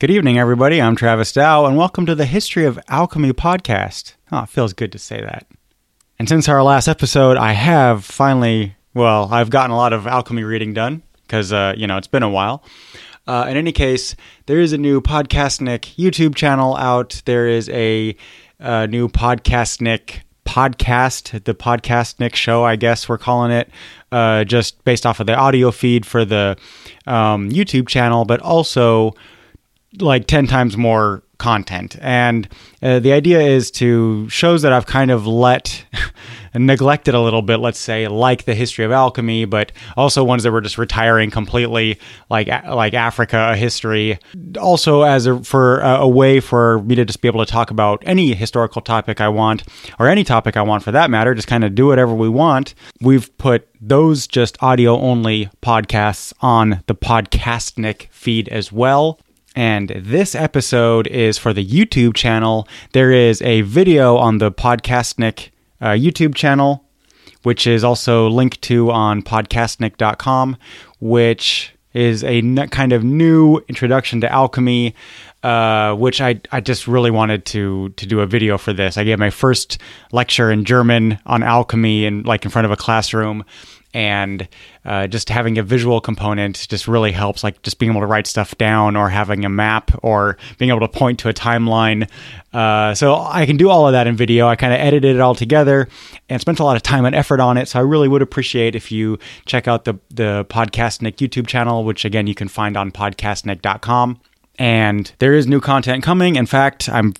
Good evening, everybody. I'm Travis Dow, and welcome to the History of Alchemy podcast. Oh, it feels good to say that. And since our last episode, I have finally, well, I've gotten a lot of alchemy reading done because, uh, you know, it's been a while. Uh, in any case, there is a new Podcastnik YouTube channel out. There is a, uh new Podcastnik podcast, the Podcastnik show, I guess we're calling it, uh, just based off of the audio feed for the um, YouTube channel, but also like 10 times more content. And uh, the idea is to shows that I've kind of let neglected a little bit, let's say, like the history of alchemy, but also ones that were just retiring completely, like like Africa, history. Also, as a, for a, a way for me to just be able to talk about any historical topic I want, or any topic I want for that matter, just kind of do whatever we want. We've put those just audio only podcasts on the Podcastnik feed as well. And this episode is for the YouTube channel. There is a video on the Podcastnik uh, YouTube channel, which is also linked to on podcastnik.com, which is a n- kind of new introduction to alchemy. Uh, which I, I just really wanted to to do a video for this. I gave my first lecture in German on alchemy and like in front of a classroom, and uh, just having a visual component just really helps like just being able to write stuff down or having a map or being able to point to a timeline. Uh, so i can do all of that in video. I kind of edited it all together and spent a lot of time and effort on it. So i really would appreciate if you check out the, the podcastnik youtube channel which again you can find on podcastnik.com and there is new content coming. In fact i'm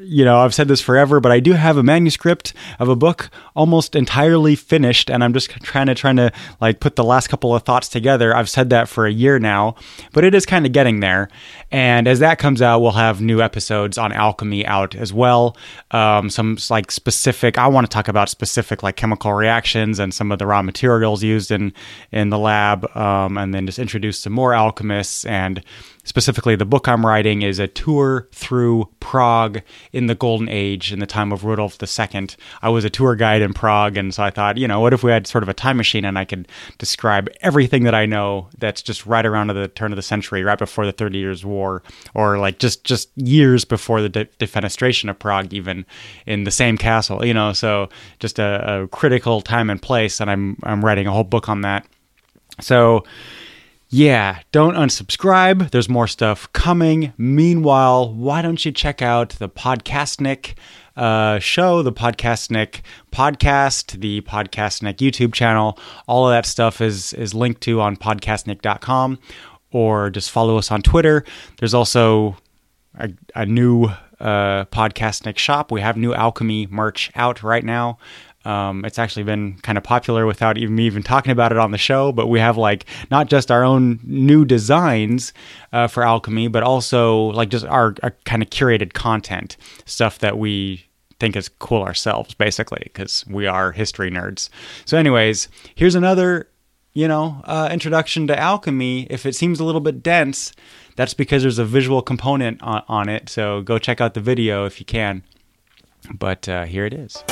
you know, I've said this forever, but I do have a manuscript of a book almost entirely finished, and I'm just trying to trying to like put the last couple of thoughts together. I've said that for a year now, but it is kind of getting there. And as that comes out, we'll have new episodes on alchemy out as well. Um, some like specific. I want to talk about specific like chemical reactions and some of the raw materials used in in the lab, um, and then just introduce some more alchemists and specifically the book I'm writing is a tour through Prague in the Golden Age in the time of Rudolf II. I was a tour guide in Prague, and so I thought, you know, what if we had sort of a time machine and I could describe everything that I know that's just right around the turn of the century, right before the Thirty Years' War, or like just just years before the de- defenestration of Prague, even in the same castle, you know. So just a, a critical time and place, and I'm I'm writing a whole book on that. So yeah, don't unsubscribe. There's more stuff coming. Meanwhile, why don't you check out the Podcastnik uh, show, the Podcastnik podcast, the Podcastnik YouTube channel? All of that stuff is is linked to on podcastnik.com or just follow us on Twitter. There's also a, a new uh, Podcastnik shop. We have new alchemy merch out right now. Um, it's actually been kind of popular without even me even talking about it on the show. But we have like not just our own new designs uh, for alchemy, but also like just our, our kind of curated content stuff that we think is cool ourselves, basically, because we are history nerds. So, anyways, here's another you know uh, introduction to alchemy. If it seems a little bit dense, that's because there's a visual component on, on it. So go check out the video if you can. But uh, here it is.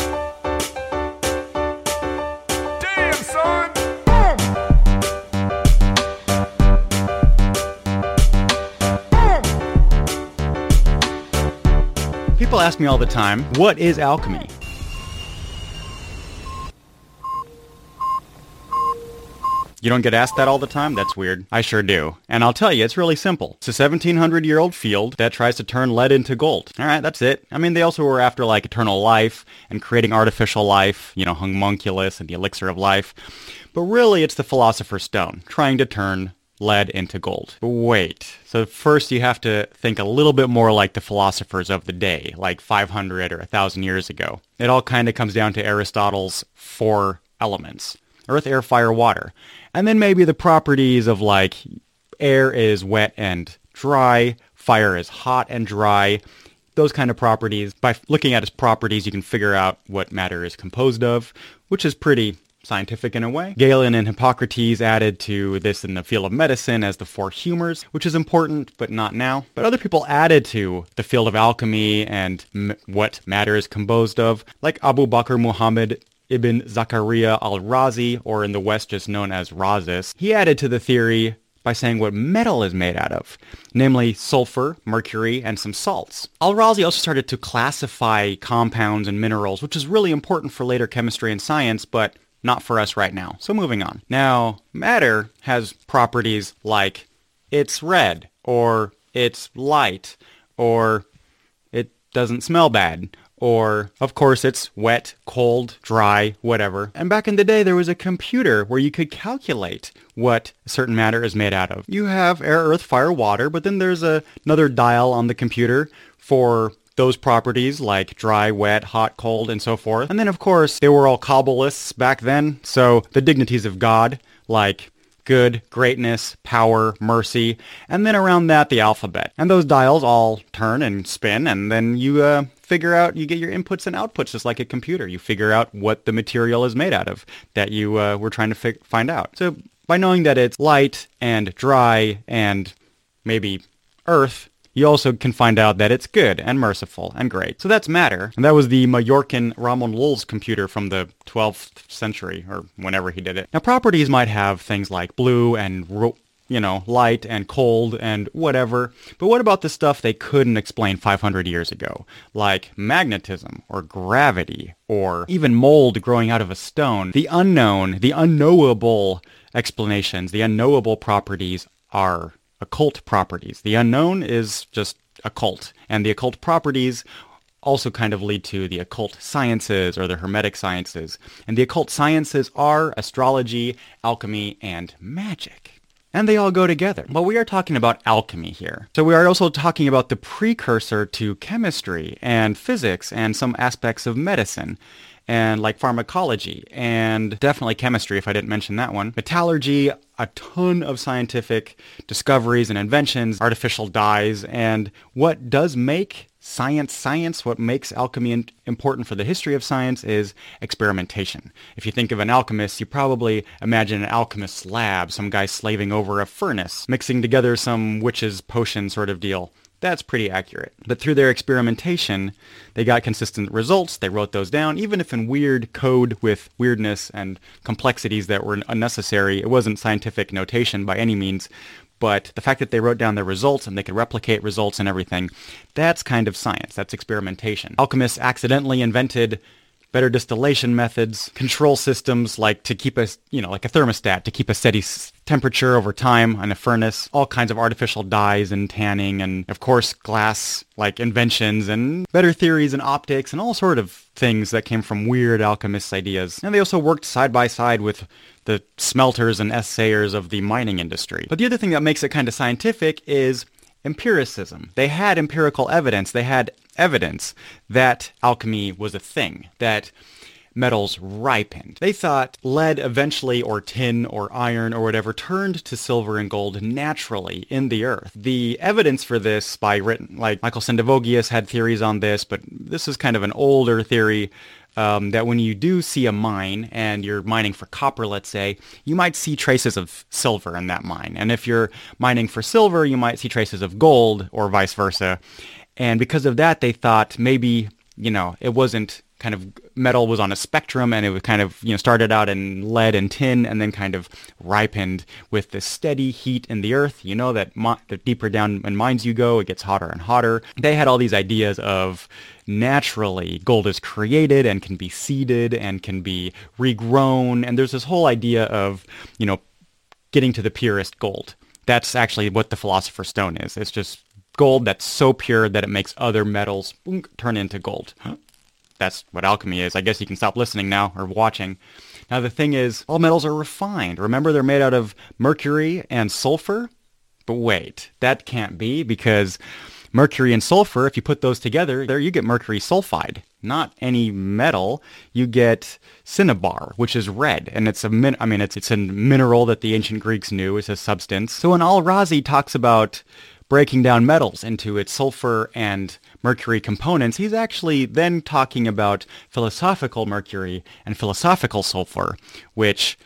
People ask me all the time, what is alchemy? You don't get asked that all the time? That's weird. I sure do. And I'll tell you, it's really simple. It's a 1700 year old field that tries to turn lead into gold. Alright, that's it. I mean, they also were after like eternal life and creating artificial life, you know, homunculus and the elixir of life. But really, it's the philosopher's stone, trying to turn lead into gold. Wait. So first you have to think a little bit more like the philosophers of the day, like 500 or 1000 years ago. It all kind of comes down to Aristotle's four elements. Earth, air, fire, water. And then maybe the properties of like air is wet and dry, fire is hot and dry. Those kind of properties. By looking at its properties, you can figure out what matter is composed of, which is pretty scientific in a way. Galen and Hippocrates added to this in the field of medicine as the four humors, which is important, but not now. But other people added to the field of alchemy and m- what matter is composed of, like Abu Bakr Muhammad ibn Zakaria al-Razi, or in the West just known as Rhazes. He added to the theory by saying what metal is made out of, namely sulfur, mercury, and some salts. Al-Razi also started to classify compounds and minerals, which is really important for later chemistry and science, but not for us right now. So moving on. Now, matter has properties like it's red, or it's light, or it doesn't smell bad, or of course it's wet, cold, dry, whatever. And back in the day there was a computer where you could calculate what certain matter is made out of. You have air, earth, fire, water, but then there's a, another dial on the computer for those properties like dry, wet, hot, cold, and so forth. And then, of course, they were all Kabbalists back then, so the dignities of God, like good, greatness, power, mercy, and then around that, the alphabet. And those dials all turn and spin, and then you uh, figure out, you get your inputs and outputs just like a computer. You figure out what the material is made out of that you uh, were trying to fi- find out. So by knowing that it's light and dry and maybe earth, you also can find out that it's good and merciful and great. So that's matter. And that was the Mallorcan Ramon Lull's computer from the 12th century or whenever he did it. Now properties might have things like blue and ro- you know, light and cold and whatever. But what about the stuff they couldn't explain 500 years ago? Like magnetism or gravity or even mold growing out of a stone. The unknown, the unknowable explanations, the unknowable properties are occult properties. The unknown is just occult, and the occult properties also kind of lead to the occult sciences or the hermetic sciences. And the occult sciences are astrology, alchemy, and magic. And they all go together. But we are talking about alchemy here. So we are also talking about the precursor to chemistry and physics and some aspects of medicine and like pharmacology and definitely chemistry if I didn't mention that one. Metallurgy, a ton of scientific discoveries and inventions, artificial dyes, and what does make science science, what makes alchemy important for the history of science is experimentation. If you think of an alchemist, you probably imagine an alchemist's lab, some guy slaving over a furnace, mixing together some witch's potion sort of deal. That's pretty accurate. But through their experimentation, they got consistent results. They wrote those down, even if in weird code with weirdness and complexities that were unnecessary. It wasn't scientific notation by any means. But the fact that they wrote down their results and they could replicate results and everything, that's kind of science. That's experimentation. Alchemists accidentally invented better distillation methods, control systems like to keep a, you know, like a thermostat to keep a steady temperature over time on a furnace, all kinds of artificial dyes and tanning, and of course glass like inventions and better theories and optics and all sort of things that came from weird alchemists' ideas. And they also worked side by side with the smelters and assayers of the mining industry. But the other thing that makes it kind of scientific is empiricism. They had empirical evidence. They had evidence that alchemy was a thing, that metals ripened. They thought lead eventually, or tin, or iron, or whatever, turned to silver and gold naturally in the earth. The evidence for this by written, like Michael Sendivogius had theories on this, but this is kind of an older theory um, that when you do see a mine and you're mining for copper, let's say, you might see traces of silver in that mine. And if you're mining for silver, you might see traces of gold or vice versa. And because of that, they thought maybe, you know, it wasn't kind of metal was on a spectrum and it was kind of, you know, started out in lead and tin and then kind of ripened with the steady heat in the earth. You know that mo- the deeper down in mines you go, it gets hotter and hotter. They had all these ideas of naturally gold is created and can be seeded and can be regrown. And there's this whole idea of, you know, getting to the purest gold. That's actually what the Philosopher's Stone is. It's just gold that's so pure that it makes other metals turn into gold. That's what alchemy is. I guess you can stop listening now or watching. Now the thing is, all metals are refined. Remember they're made out of mercury and sulfur? But wait, that can't be because mercury and sulfur, if you put those together, there you get mercury sulfide. Not any metal. You get cinnabar, which is red, and it's a min- I mean, it's it's a mineral that the ancient Greeks knew as a substance. So when Al-Razi talks about breaking down metals into its sulfur and mercury components, he's actually then talking about philosophical mercury and philosophical sulfur, which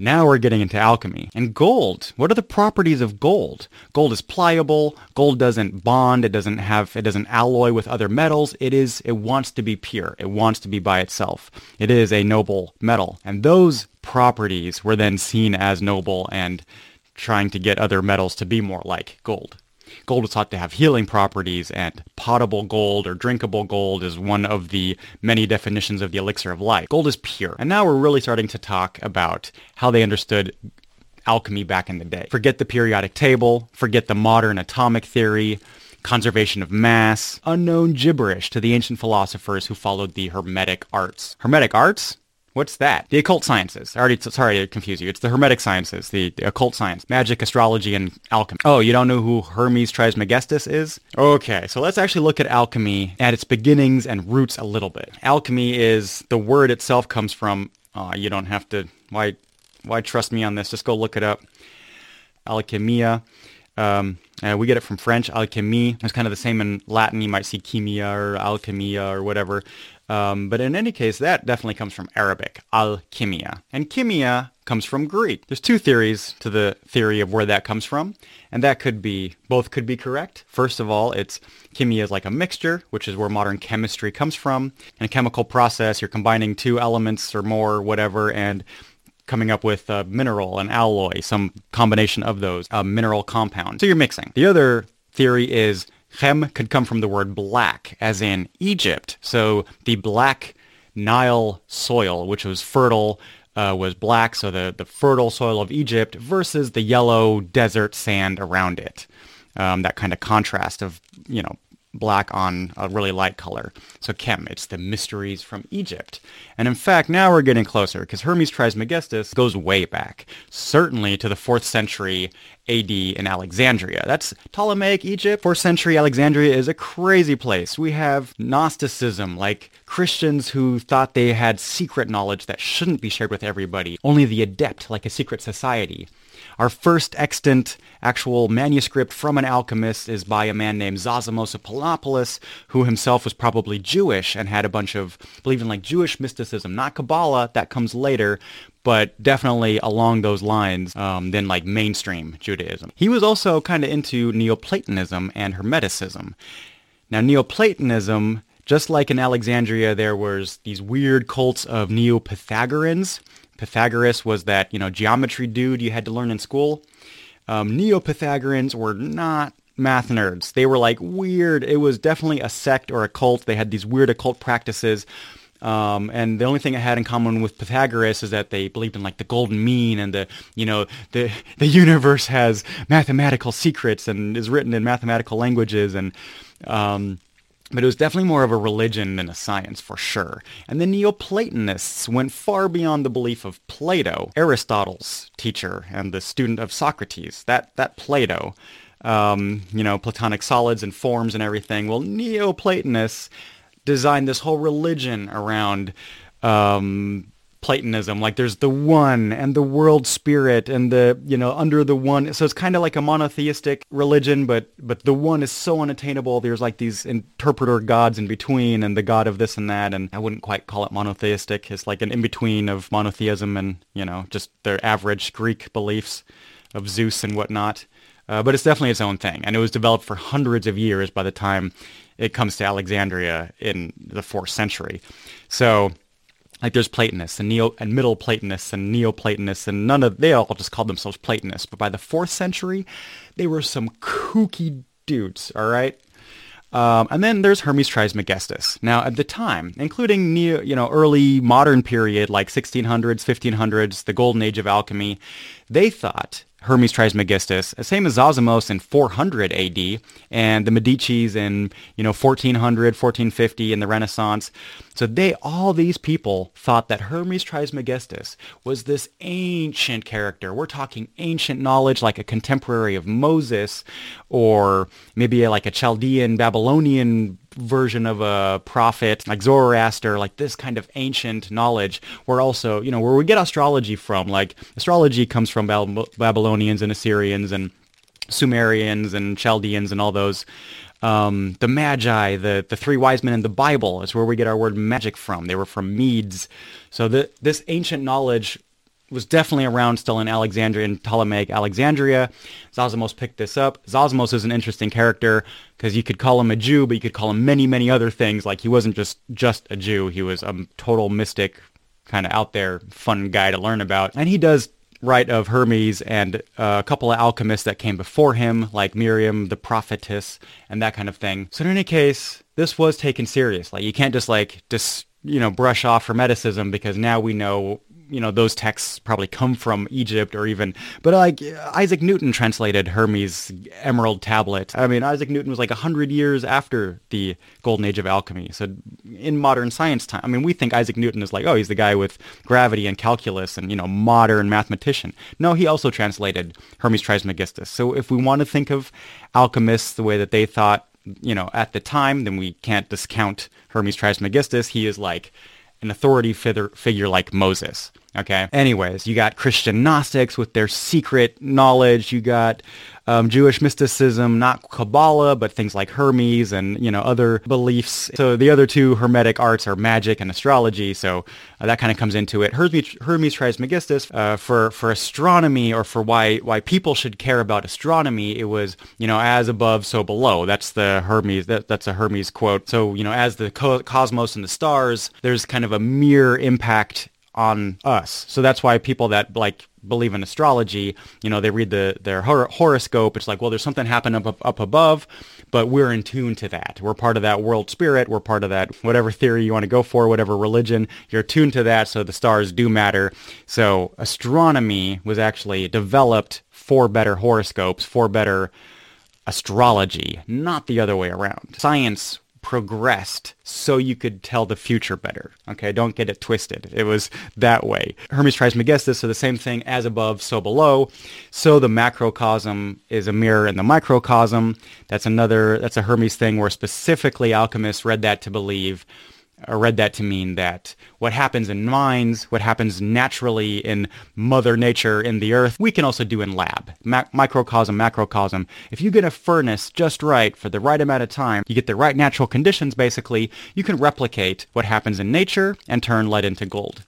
now we're getting into alchemy. And gold, what are the properties of gold? Gold is pliable, gold doesn't bond, it doesn't have it doesn't alloy with other metals. It is it wants to be pure. It wants to be by itself. It is a noble metal. And those properties were then seen as noble and trying to get other metals to be more like gold. Gold is thought to have healing properties, and potable gold or drinkable gold is one of the many definitions of the elixir of life. Gold is pure. And now we're really starting to talk about how they understood alchemy back in the day. Forget the periodic table, forget the modern atomic theory, conservation of mass, unknown gibberish to the ancient philosophers who followed the Hermetic arts. Hermetic arts? What's that? The occult sciences. I already sorry to confuse you. It's the Hermetic sciences, the, the, occult science, magic, astrology, and alchemy. Oh, you don't know who Hermes Trismegistus is? Okay, so let's actually look at alchemy at its beginnings and roots a little bit. Alchemy is the word itself comes from. Uh, you don't have to. Why? Why trust me on this? Just go look it up. Alchemia. Um, uh, we get it from French, alchemy. It's kind of the same in Latin. You might see chemia or alchemia or whatever. Um, but in any case, that definitely comes from Arabic, alchemia. And chemia comes from Greek. There's two theories to the theory of where that comes from, and that could be, both could be correct. First of all, it's chemia is like a mixture, which is where modern chemistry comes from. In a chemical process, you're combining two elements or more, whatever, and coming up with a mineral, an alloy, some combination of those, a mineral compound. So you're mixing. The other theory is Chem could come from the word black, as in Egypt. So the black Nile soil, which was fertile, uh, was black, so the, the fertile soil of Egypt versus the yellow desert sand around it. Um, that kind of contrast of, you know, black on a really light color. So Kem, it's the mysteries from Egypt. And in fact, now we're getting closer because Hermes Trismegistus goes way back, certainly to the 4th century AD in Alexandria. That's Ptolemaic Egypt. 4th century Alexandria is a crazy place. We have Gnosticism, like Christians who thought they had secret knowledge that shouldn't be shared with everybody, only the adept, like a secret society. Our first extant actual manuscript from an alchemist is by a man named Zosimos of Panopolis, who himself was probably Jewish and had a bunch of, believe in like Jewish mysticism, not Kabbalah, that comes later, but definitely along those lines um, than like mainstream Judaism. He was also kind of into Neoplatonism and Hermeticism. Now, Neoplatonism, just like in Alexandria, there was these weird cults of Neo-Pythagoreans, Pythagoras was that, you know, geometry dude you had to learn in school. Um, Neo-Pythagoreans were not math nerds. They were like weird. It was definitely a sect or a cult. They had these weird occult practices. Um, and the only thing it had in common with Pythagoras is that they believed in like the golden mean and the, you know, the, the universe has mathematical secrets and is written in mathematical languages. And, um, but it was definitely more of a religion than a science for sure. And the Neoplatonists went far beyond the belief of Plato, Aristotle's teacher and the student of Socrates. That that Plato, um, you know, Platonic solids and forms and everything. Well, Neoplatonists designed this whole religion around um, Platonism. Like there's the one and the world spirit and the, you know, under the one. So it's kind of like a monotheistic religion, but, but the one is so unattainable. There's like these interpreter gods in between and the god of this and that. And I wouldn't quite call it monotheistic. It's like an in-between of monotheism and, you know, just their average Greek beliefs of Zeus and whatnot. Uh, but it's definitely its own thing. And it was developed for hundreds of years by the time it comes to Alexandria in the fourth century. So like there's Platonists and Neo and Middle Platonists and Neoplatonists and none of they all just called themselves Platonists. But by the fourth century, they were some kooky dudes. All right. Um, and then there's Hermes Trismegistus. Now, at the time, including neo, you know, early modern period like 1600s, 1500s, the golden age of alchemy, they thought Hermes Trismegistus, the same as Zosimus in 400 AD, and the Medicis in you know 1400, 1450 in the Renaissance. So they, all these people, thought that Hermes Trismegistus was this ancient character. We're talking ancient knowledge, like a contemporary of Moses, or maybe like a Chaldean Babylonian version of a prophet like Zoroaster, like this kind of ancient knowledge. We're also, you know, where we get astrology from. Like astrology comes from Bab- Babylonians and Assyrians and Sumerians and Chaldeans and all those. Um, the Magi, the, the three wise men in the Bible is where we get our word magic from. They were from Medes. So the, this ancient knowledge was definitely around still in Alexandria in Ptolemaic Alexandria. Zosimus picked this up. Zosimus is an interesting character because you could call him a Jew, but you could call him many, many other things. Like he wasn't just just a Jew; he was a total mystic, kind of out there, fun guy to learn about. And he does write of Hermes and uh, a couple of alchemists that came before him, like Miriam the prophetess and that kind of thing. So in any case, this was taken serious. Like you can't just like just you know brush off Hermeticism because now we know you know those texts probably come from Egypt or even but like Isaac Newton translated Hermes Emerald Tablet. I mean Isaac Newton was like 100 years after the golden age of alchemy. So in modern science time, I mean we think Isaac Newton is like oh he's the guy with gravity and calculus and you know modern mathematician. No, he also translated Hermes Trismegistus. So if we want to think of alchemists the way that they thought, you know, at the time, then we can't discount Hermes Trismegistus. He is like an authority figure like Moses. Okay. Anyways, you got Christian Gnostics with their secret knowledge. You got um, Jewish mysticism, not Kabbalah, but things like Hermes and you know other beliefs. So the other two Hermetic arts are magic and astrology. So uh, that kind of comes into it. Hermes, Hermes Trismegistus uh, for for astronomy or for why why people should care about astronomy. It was you know as above so below. That's the Hermes. That, that's a Hermes quote. So you know as the co- cosmos and the stars, there's kind of a mirror impact on us. So that's why people that like believe in astrology, you know, they read the their hor- horoscope. It's like, well, there's something happening up, up above, but we're in tune to that. We're part of that world spirit. We're part of that whatever theory you want to go for, whatever religion. You're tuned to that, so the stars do matter. So astronomy was actually developed for better horoscopes, for better astrology, not the other way around. Science progressed so you could tell the future better. Okay, don't get it twisted. It was that way. Hermes Trismegistus, so the same thing as above, so below. So the macrocosm is a mirror in the microcosm. That's another, that's a Hermes thing where specifically alchemists read that to believe Uh, read that to mean that what happens in mines, what happens naturally in Mother Nature, in the earth, we can also do in lab. Microcosm, macrocosm. If you get a furnace just right for the right amount of time, you get the right natural conditions basically, you can replicate what happens in nature and turn lead into gold.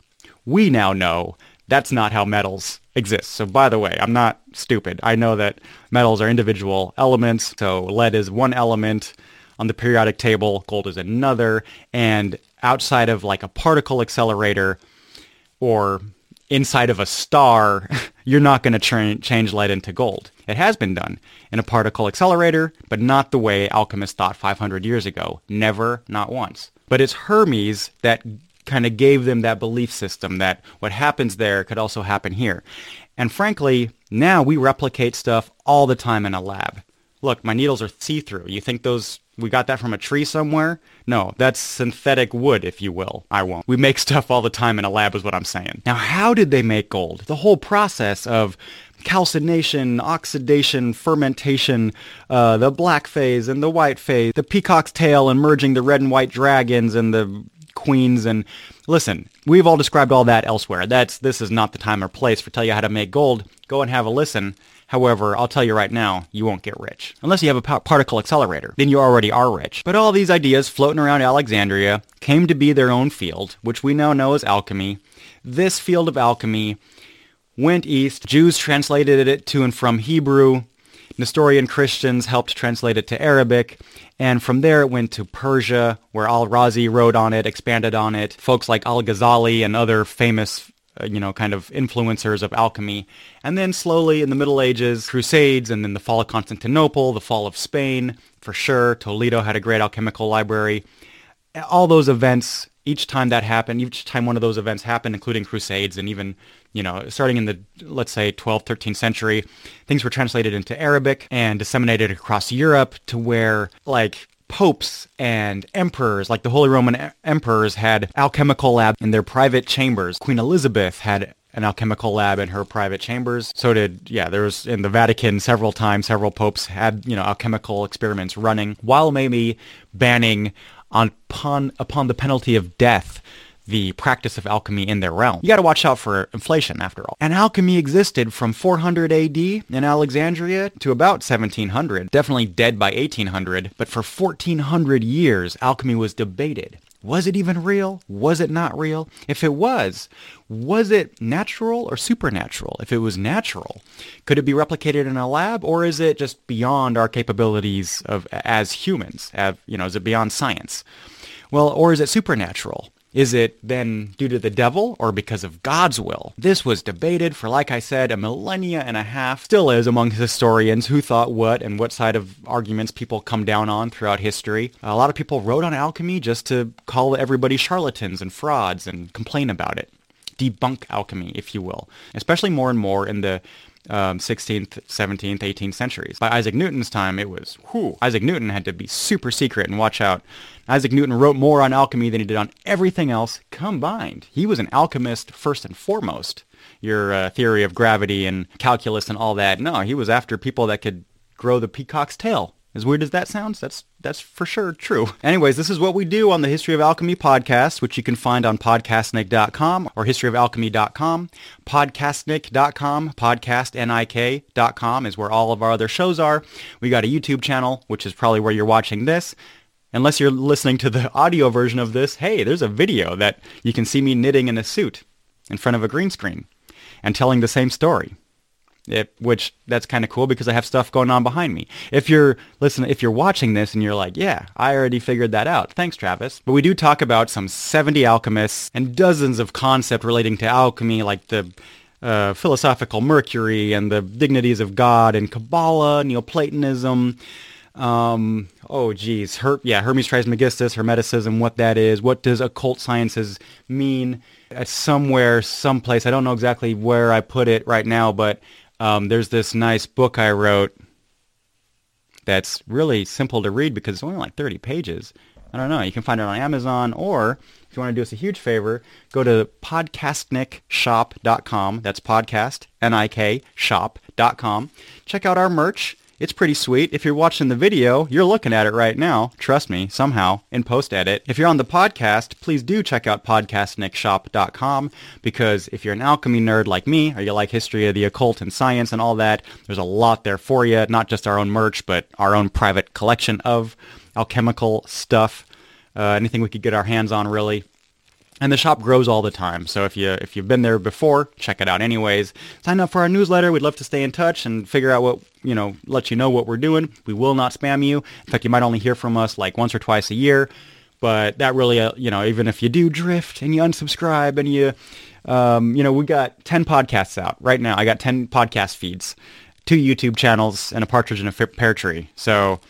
We now know that's not how metals exist. So by the way, I'm not stupid. I know that metals are individual elements. So lead is one element on the periodic table, gold is another, and outside of like a particle accelerator or inside of a star, you're not going to tra- change lead into gold. It has been done in a particle accelerator, but not the way alchemists thought 500 years ago. Never, not once. But it's Hermes that kind of gave them that belief system that what happens there could also happen here. And frankly, now we replicate stuff all the time in a lab. Look, my needles are see-through. You think those we got that from a tree somewhere? No, that's synthetic wood, if you will. I won't. We make stuff all the time in a lab is what I'm saying. Now, how did they make gold? The whole process of calcination, oxidation, fermentation, uh, the black phase and the white phase, the peacock's tail and merging the red and white dragons and the queens and listen, we've all described all that elsewhere. That's this is not the time or place for tell you how to make gold. Go and have a listen. However, I'll tell you right now, you won't get rich. Unless you have a particle accelerator. Then you already are rich. But all these ideas floating around Alexandria came to be their own field, which we now know as alchemy. This field of alchemy went east. Jews translated it to and from Hebrew. Nestorian Christians helped translate it to Arabic, and from there it went to Persia, where Al-Razi wrote on it, expanded on it. Folks like Al-Ghazali and other famous uh, you know, kind of influencers of alchemy. And then slowly in the Middle Ages, Crusades, and then the fall of Constantinople, the fall of Spain, for sure. Toledo had a great alchemical library. All those events each time that happened, each time one of those events happened, including crusades and even, you know, starting in the, let's say, 12th, 13th century, things were translated into Arabic and disseminated across Europe to where, like, popes and emperors, like the Holy Roman emperors, had alchemical labs in their private chambers. Queen Elizabeth had an alchemical lab in her private chambers. So did, yeah, there was in the Vatican several times, several popes had, you know, alchemical experiments running while maybe banning on, upon, upon the penalty of death the practice of alchemy in their realm. You got to watch out for inflation after all. And alchemy existed from 400 AD in Alexandria to about 1700. Definitely dead by 1800, but for 1400 years alchemy was debated. Was it even real? Was it not real? If it was, was it natural or supernatural? If it was natural, could it be replicated in a lab or is it just beyond our capabilities of as humans? Have, you know, is it beyond science? Well, or is it supernatural? Is it then due to the devil or because of God's will? This was debated for, like I said, a millennia and a half. Still is among historians who thought what and what side of arguments people come down on throughout history. A lot of people wrote on alchemy just to call everybody charlatans and frauds and complain about it. Debunk alchemy, if you will. Especially more and more in the um, 16th, 17th, 18th centuries. By Isaac Newton's time, it was, whew, Isaac Newton had to be super secret and watch out. Isaac Newton wrote more on alchemy than he did on everything else combined. He was an alchemist first and foremost. Your uh, theory of gravity and calculus and all that. No, he was after people that could grow the peacock's tail as weird as that sounds, that's that's for sure true. Anyways, this is what we do on the History of Alchemy podcast, which you can find on podcastnik.com or historyofalchemy.com. Podcastnik.com, podcastnik.com is where all of our other shows are. We got a YouTube channel, which is probably where you're watching this. Unless you're listening to the audio version of this, hey, there's a video that you can see me knitting in a suit in front of a green screen and telling the same story. It, which that's kind of cool because I have stuff going on behind me. If you're listening, if you're watching this and you're like, yeah, I already figured that out. Thanks, Travis. But we do talk about some 70 alchemists and dozens of concepts relating to alchemy, like the uh, philosophical Mercury and the dignities of God and Kabbalah, Neoplatonism. Um, oh, geez. Her, yeah, Hermes Trismegistus, Hermeticism, what that is. What does occult sciences mean? Uh, somewhere, someplace, I don't know exactly where I put it right now, but um, there's this nice book I wrote that's really simple to read because it's only like 30 pages. I don't know. You can find it on Amazon or if you want to do us a huge favor, go to podcastnikshop.com. That's podcast, N-I-K, shop.com. Check out our merch. It's pretty sweet. If you're watching the video, you're looking at it right now. Trust me, somehow, in post-edit. If you're on the podcast, please do check out podcastnikshop.com because if you're an alchemy nerd like me, or you like history of the occult and science and all that, there's a lot there for you. Not just our own merch, but our own private collection of alchemical stuff. Uh, anything we could get our hands on, really and the shop grows all the time. So if you if you've been there before, check it out anyways. Sign up for our newsletter. We'd love to stay in touch and figure out what, you know, let you know what we're doing. We will not spam you. In fact, you might only hear from us like once or twice a year. But that really, uh, you know, even if you do drift and you unsubscribe and you, um, you know, we got 10 podcasts out right now. I got 10 podcast feeds, two YouTube channels, and a partridge in a pear tree. So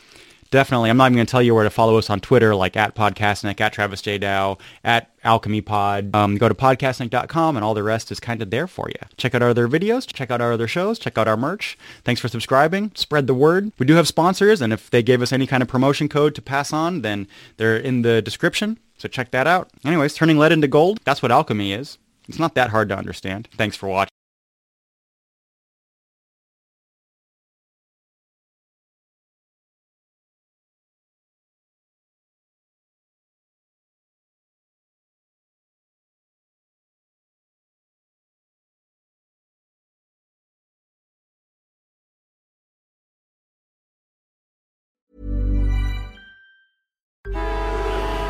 definitely, I'm not even going to tell you where to follow us on Twitter, like at Podcastnik, at Travis J. Dow, at Alchemy Pod. Um, go to podcastnik.com and all the rest is kind of there for you. Check out our other videos, check out our other shows, check out our merch. Thanks for subscribing. Spread the word. We do have sponsors, and if they gave us any kind of promotion code to pass on, then they're in the description. So check that out. Anyways, turning lead into gold, that's what alchemy is. It's not that hard to understand. Thanks for watching.